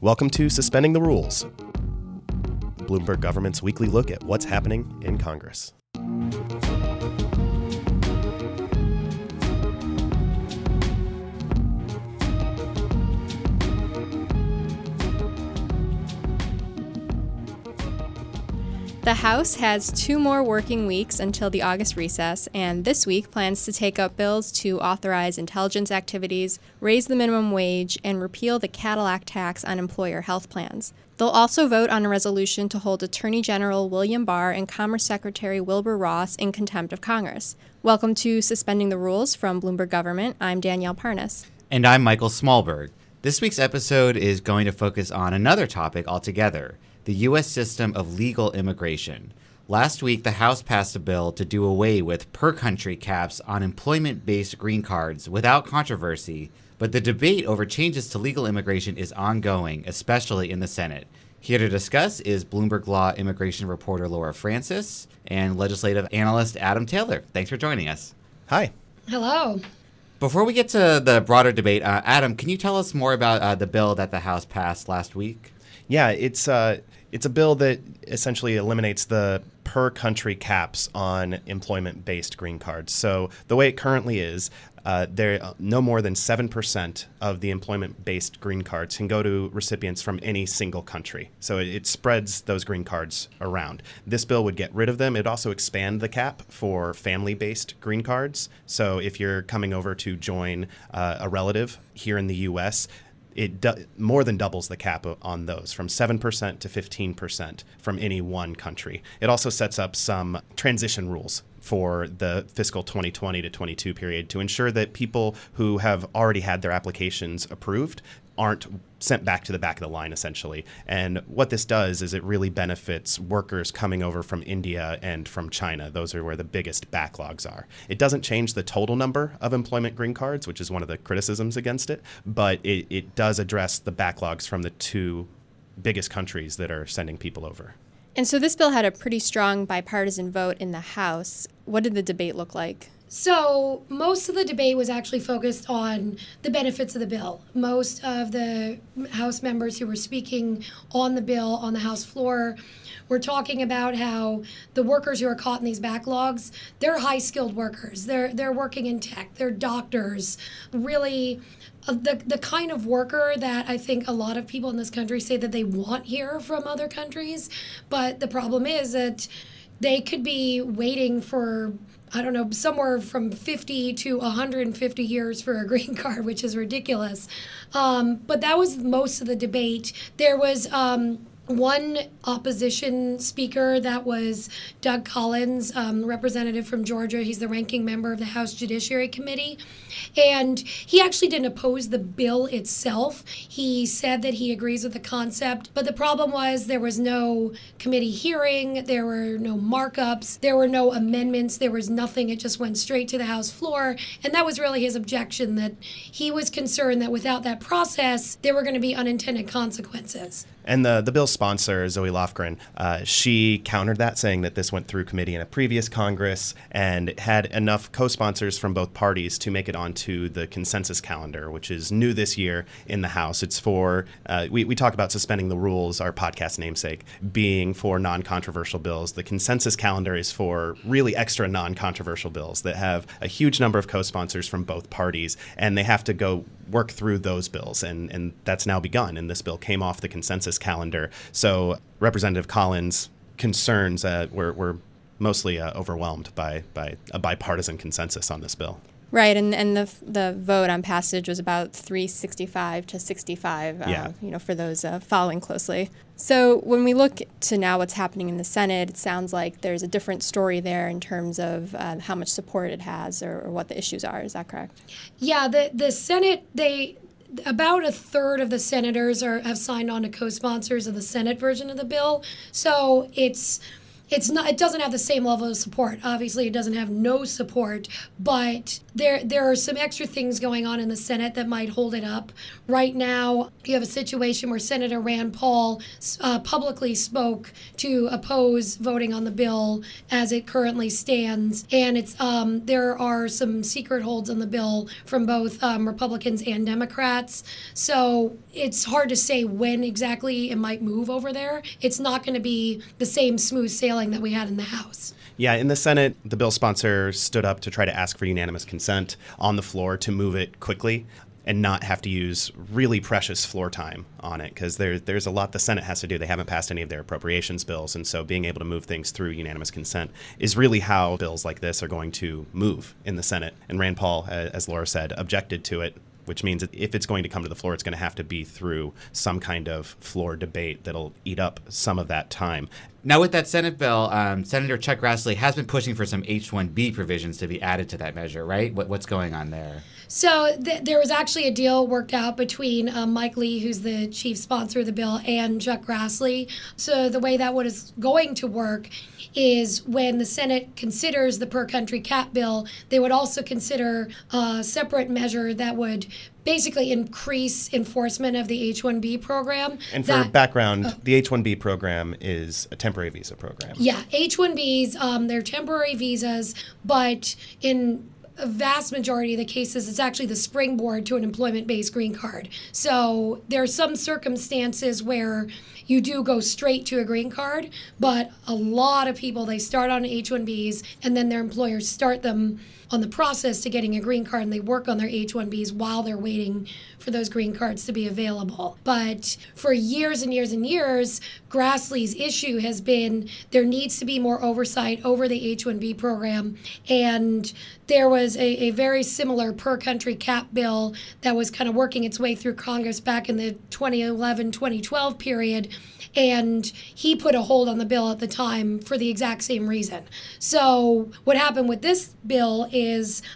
Welcome to Suspending the Rules, Bloomberg government's weekly look at what's happening in Congress. The House has two more working weeks until the August recess, and this week plans to take up bills to authorize intelligence activities, raise the minimum wage, and repeal the Cadillac tax on employer health plans. They'll also vote on a resolution to hold Attorney General William Barr and Commerce Secretary Wilbur Ross in contempt of Congress. Welcome to Suspending the Rules from Bloomberg Government. I'm Danielle Parnas. And I'm Michael Smallberg. This week's episode is going to focus on another topic altogether the U.S. system of legal immigration. Last week, the House passed a bill to do away with per country caps on employment based green cards without controversy, but the debate over changes to legal immigration is ongoing, especially in the Senate. Here to discuss is Bloomberg Law immigration reporter Laura Francis and legislative analyst Adam Taylor. Thanks for joining us. Hi. Hello. Before we get to the broader debate, uh, Adam, can you tell us more about uh, the bill that the House passed last week? Yeah, it's uh, it's a bill that essentially eliminates the per country caps on employment based green cards. So the way it currently is, uh, there no more than seven percent of the employment-based green cards can go to recipients from any single country. So it, it, spreads those green cards around. This bill would get rid of them. It also expand the cap for family-based green cards. So if you're coming over to join uh, a relative here in the U.S., it do, more than doubles the cap on those from 7% to 15% from any one country. It also sets up some transition rules for the fiscal 2020 to 22 period to ensure that people who have already had their applications approved aren't sent back to the back of the line essentially. And what this does is it really benefits workers coming over from India and from China. Those are where the biggest backlogs are. It doesn't change the total number of employment green cards, which is one of the criticisms against it, but it, it does address the backlogs from the two biggest countries that are sending people over. And so this bill had a pretty strong bipartisan vote in the House. What did the debate look like? So, most of the debate was actually focused on the benefits of the bill. Most of the House members who were speaking on the bill on the House floor were talking about how the workers who are caught in these backlogs, they're high skilled workers. They're they're working in tech, they're doctors, really uh, the the kind of worker that I think a lot of people in this country say that they want here from other countries, but the problem is that they could be waiting for I don't know, somewhere from 50 to 150 years for a green card, which is ridiculous. Um, but that was most of the debate. There was. Um, one opposition speaker that was Doug Collins, um, representative from Georgia. He's the ranking member of the House Judiciary Committee. And he actually didn't oppose the bill itself. He said that he agrees with the concept. But the problem was there was no committee hearing, there were no markups, there were no amendments, there was nothing. It just went straight to the House floor. And that was really his objection that he was concerned that without that process, there were going to be unintended consequences. And the, the bill's sponsor, Zoe Lofgren, uh, she countered that, saying that this went through committee in a previous Congress and had enough co sponsors from both parties to make it onto the consensus calendar, which is new this year in the House. It's for, uh, we, we talk about suspending the rules, our podcast namesake, being for non controversial bills. The consensus calendar is for really extra non controversial bills that have a huge number of co sponsors from both parties, and they have to go work through those bills, and, and that's now begun. And this bill came off the consensus calendar. So Representative Collins' concerns uh, were, were mostly uh, overwhelmed by, by a bipartisan consensus on this bill. Right, and, and the the vote on passage was about 365 to 65. Uh, yeah. You know, for those uh, following closely. So when we look to now what's happening in the Senate, it sounds like there's a different story there in terms of uh, how much support it has or, or what the issues are. Is that correct? Yeah, the the Senate they about a third of the senators are have signed on to co-sponsors of the Senate version of the bill. So it's it's not it doesn't have the same level of support. Obviously it doesn't have no support but there there are some extra things going on in the senate that might hold it up. Right now you have a situation where senator rand paul uh, publicly spoke to oppose voting on the bill as it currently stands. And it's um, there are some secret holds on the bill from both um, republicans and democrats. So it's hard to say when exactly it might move over there. It's not going to be the same smooth sailing that we had in the House. Yeah, in the Senate, the bill sponsor stood up to try to ask for unanimous consent on the floor to move it quickly and not have to use really precious floor time on it because there, there's a lot the Senate has to do. They haven't passed any of their appropriations bills, and so being able to move things through unanimous consent is really how bills like this are going to move in the Senate. And Rand Paul, as Laura said, objected to it which means if it's going to come to the floor, it's going to have to be through some kind of floor debate that'll eat up some of that time. Now, with that Senate bill, um, Senator Chuck Grassley has been pushing for some H 1B provisions to be added to that measure, right? What, what's going on there? So th- there was actually a deal worked out between um, Mike Lee, who's the chief sponsor of the bill, and Chuck Grassley. So the way that what is going to work is when the Senate considers the per country cap bill, they would also consider a separate measure that would basically increase enforcement of the H-1B program. And for that, background, uh, the H-1B program is a temporary visa program. Yeah, H-1Bs, um, they're temporary visas, but in a vast majority of the cases, it's actually the springboard to an employment based green card. So there are some circumstances where you do go straight to a green card, but a lot of people, they start on H 1Bs and then their employers start them on the process to getting a green card and they work on their H-1Bs while they're waiting for those green cards to be available. But for years and years and years, Grassley's issue has been there needs to be more oversight over the H-1B program and there was a, a very similar per country cap bill that was kind of working its way through Congress back in the 2011 2012 period and he put a hold on the bill at the time for the exact same reason. So what happened with this bill is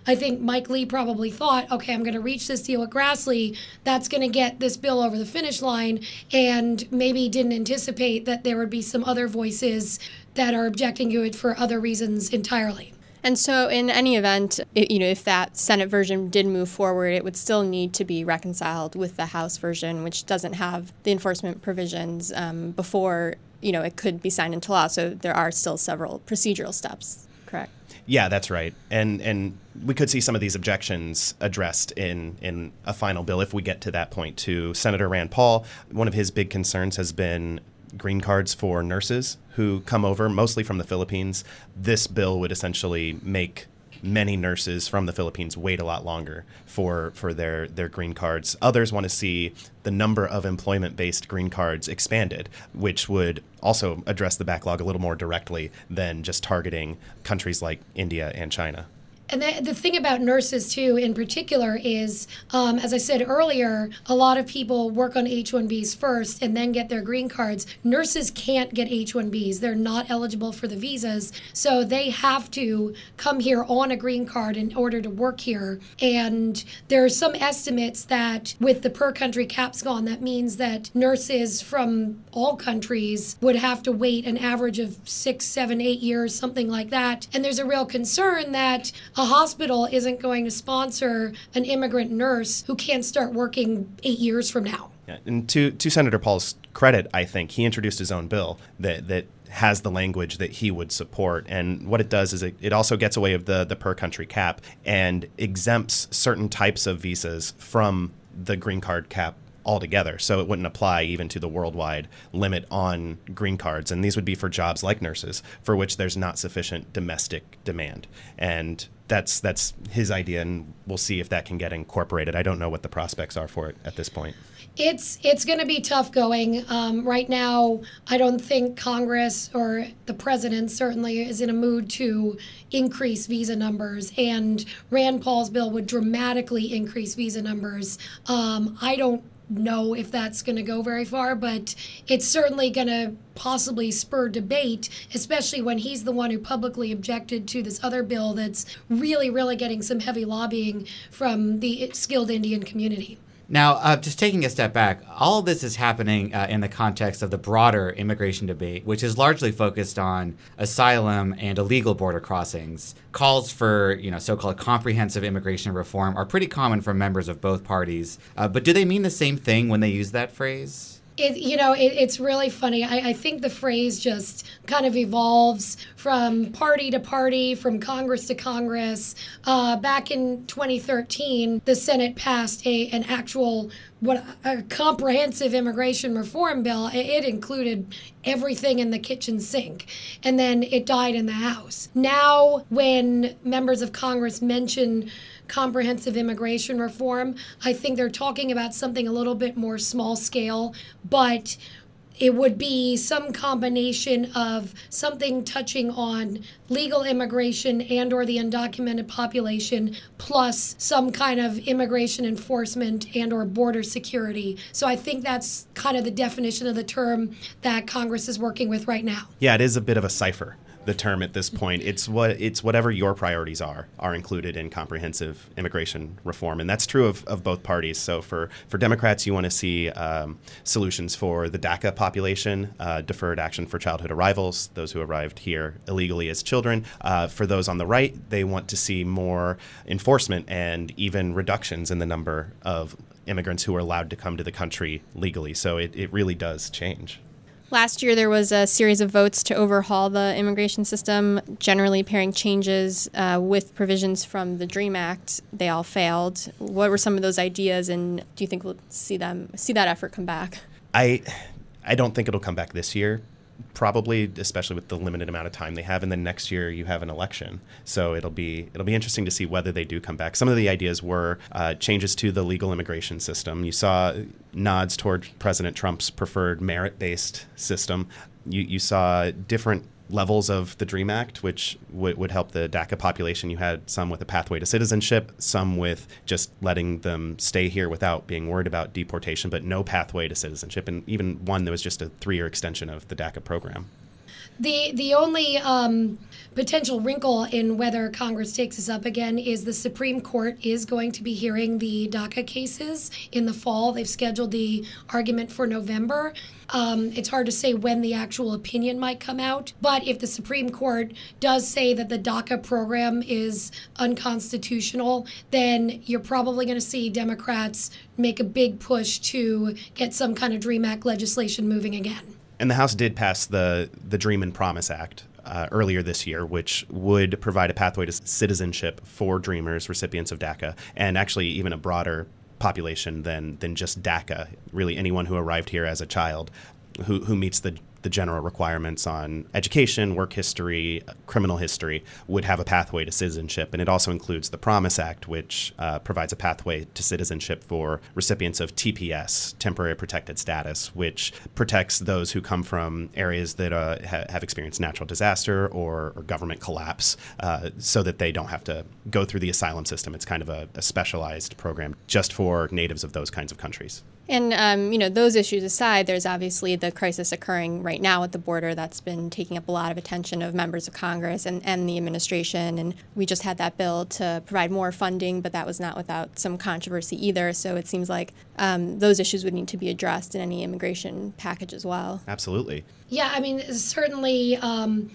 I think Mike Lee probably thought, okay, I'm going to reach this deal with Grassley. That's going to get this bill over the finish line, and maybe didn't anticipate that there would be some other voices that are objecting to it for other reasons entirely. And so, in any event, it, you know, if that Senate version did move forward, it would still need to be reconciled with the House version, which doesn't have the enforcement provisions um, before you know it could be signed into law. So there are still several procedural steps. Correct. Yeah, that's right. And and we could see some of these objections addressed in in a final bill if we get to that point. To Senator Rand Paul, one of his big concerns has been green cards for nurses who come over mostly from the Philippines. This bill would essentially make many nurses from the Philippines wait a lot longer for for their their green cards. Others want to see the number of employment-based green cards expanded, which would also address the backlog a little more directly than just targeting countries like India and China. And the, the thing about nurses, too, in particular, is um, as I said earlier, a lot of people work on H 1Bs first and then get their green cards. Nurses can't get H 1Bs, they're not eligible for the visas. So they have to come here on a green card in order to work here. And there are some estimates that with the per country caps gone, that means that nurses from all countries would have to wait an average of six, seven, eight years, something like that. And there's a real concern that a hospital isn't going to sponsor an immigrant nurse who can't start working eight years from now. Yeah, and to to Senator Paul's credit, I think he introduced his own bill that that has the language that he would support. And what it does is it, it also gets away of the the per country cap and exempts certain types of visas from the green card cap altogether. So it wouldn't apply even to the worldwide limit on green cards. And these would be for jobs like nurses, for which there's not sufficient domestic demand. And that's that's his idea, and we'll see if that can get incorporated. I don't know what the prospects are for it at this point. It's it's going to be tough going. Um, right now, I don't think Congress or the president certainly is in a mood to increase visa numbers, and Rand Paul's bill would dramatically increase visa numbers. Um, I don't know if that's going to go very far, but it's certainly going to possibly spur debate, especially when he's the one who publicly objected to this other bill that's really, really getting some heavy lobbying from the skilled Indian community. Now, uh, just taking a step back, all this is happening uh, in the context of the broader immigration debate, which is largely focused on asylum and illegal border crossings. Calls for, you know, so-called comprehensive immigration reform are pretty common from members of both parties. Uh, but do they mean the same thing when they use that phrase? It, you know, it, it's really funny. I, I think the phrase just kind of evolves from party to party, from Congress to Congress. Uh, back in 2013, the Senate passed a an actual what a comprehensive immigration reform bill. It, it included everything in the kitchen sink, and then it died in the House. Now, when members of Congress mention comprehensive immigration reform. I think they're talking about something a little bit more small scale, but it would be some combination of something touching on legal immigration and or the undocumented population plus some kind of immigration enforcement and or border security. So i think that's kind of the definition of the term that congress is working with right now. Yeah it is a bit of a cipher the term at this point. It's what it's whatever your priorities are are included in comprehensive immigration reform, and that's true of, of both parties. So for for Democrats, you want to see um, solutions for the DACA population, uh, deferred action for childhood arrivals, those who arrived here illegally as children. Uh, for those on the right, they want to see more enforcement and even reductions in the number of immigrants who are allowed to come to the country legally. So it, it really does change. Last year, there was a series of votes to overhaul the immigration system, generally pairing changes uh, with provisions from the DREAM Act. They all failed. What were some of those ideas, and do you think we'll see them see that effort come back? I, I don't think it'll come back this year probably especially with the limited amount of time they have and then next year you have an election. So it'll be it'll be interesting to see whether they do come back. Some of the ideas were uh, changes to the legal immigration system. You saw nods toward president trump's preferred merit-based system. You, you saw different levels of the DREAM Act, which w- would help the DACA population. You had some with a pathway to citizenship, some with just letting them stay here without being worried about deportation, but no pathway to citizenship, and even one that was just a three year extension of the DACA program. The the only um, potential wrinkle in whether Congress takes this up again is the Supreme Court is going to be hearing the DACA cases in the fall. They've scheduled the argument for November. Um, it's hard to say when the actual opinion might come out, but if the Supreme Court does say that the DACA program is unconstitutional, then you're probably going to see Democrats make a big push to get some kind of DREAM Act legislation moving again. And the House did pass the the Dream and Promise Act uh, earlier this year, which would provide a pathway to citizenship for Dreamers, recipients of DACA, and actually even a broader population than than just DACA. Really, anyone who arrived here as a child who, who meets the the general requirements on education, work history, criminal history would have a pathway to citizenship. And it also includes the Promise Act, which uh, provides a pathway to citizenship for recipients of TPS, temporary protected status, which protects those who come from areas that uh, ha- have experienced natural disaster or, or government collapse uh, so that they don't have to go through the asylum system. It's kind of a, a specialized program just for natives of those kinds of countries. And um, you know, those issues aside, there's obviously the crisis occurring right now at the border that's been taking up a lot of attention of members of Congress and, and the administration. And we just had that bill to provide more funding, but that was not without some controversy either. So it seems like um, those issues would need to be addressed in any immigration package as well. Absolutely. Yeah, I mean, certainly. Um,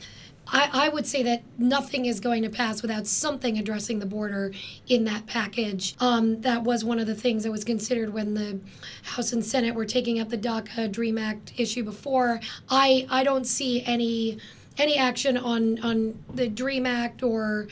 I, I, would say that nothing is going to pass without something addressing the border in that package. Um, that was one of the things that was considered when the House and Senate were taking up the DACA Dream Act issue before. I I don't see any any action on on the Dream Act or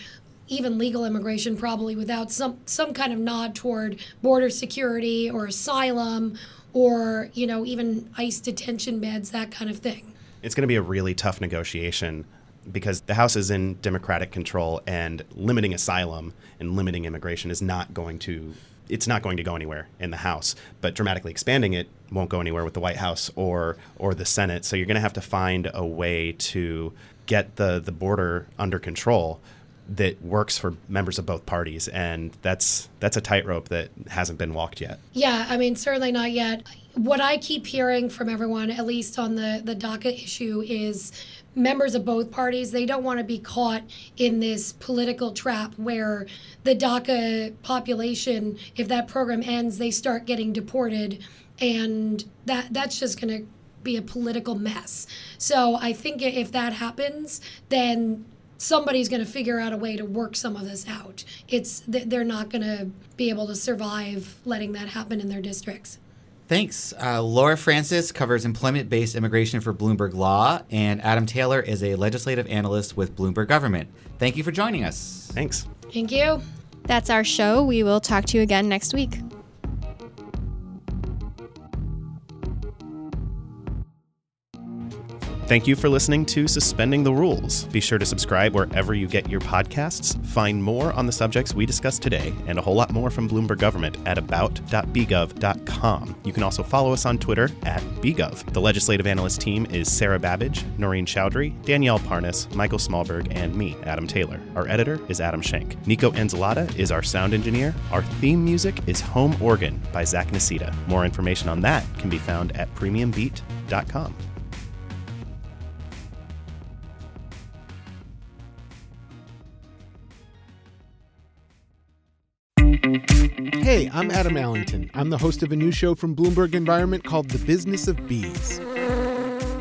even legal immigration probably without some some kind of nod toward border security or asylum or you know even ICE detention beds that kind of thing. It's going to be a really tough negotiation because the House is in Democratic control, and limiting asylum and limiting immigration is not going to it's not going to go anywhere in the House. But dramatically expanding it won't go anywhere with the White House or or the Senate. So you're going to have to find a way to get the the border under control that works for members of both parties and that's that's a tightrope that hasn't been walked yet yeah i mean certainly not yet what i keep hearing from everyone at least on the the daca issue is members of both parties they don't want to be caught in this political trap where the DACA population, if that program ends, they start getting deported, and that that's just going to be a political mess. So I think if that happens, then somebody's going to figure out a way to work some of this out. It's they're not going to be able to survive letting that happen in their districts. Thanks. Uh, Laura Francis covers employment based immigration for Bloomberg Law, and Adam Taylor is a legislative analyst with Bloomberg Government. Thank you for joining us. Thanks. Thank you. That's our show. We will talk to you again next week. Thank you for listening to Suspending the Rules. Be sure to subscribe wherever you get your podcasts. Find more on the subjects we discussed today and a whole lot more from Bloomberg Government at about.bgov.com. You can also follow us on Twitter at bgov. The legislative analyst team is Sarah Babbage, Noreen Chowdhury, Danielle Parnas, Michael Smallberg, and me, Adam Taylor. Our editor is Adam Schenk. Nico Enzalata is our sound engineer. Our theme music is Home Organ by Zach Nasita. More information on that can be found at premiumbeat.com. Hey, I'm Adam Allington. I'm the host of a new show from Bloomberg Environment called The Business of Bees.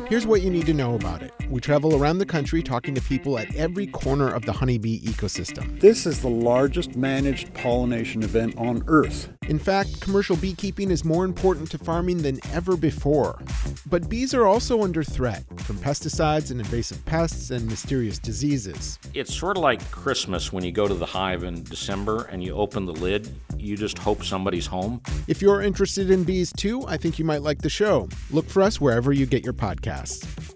Here's what you need to know about it. We travel around the country talking to people at every corner of the honeybee ecosystem. This is the largest managed pollination event on Earth. In fact, commercial beekeeping is more important to farming than ever before. But bees are also under threat from pesticides and invasive pests and mysterious diseases. It's sort of like Christmas when you go to the hive in December and you open the lid, you just hope somebody's home. If you're interested in bees too, I think you might like the show. Look for us wherever you get your podcasts.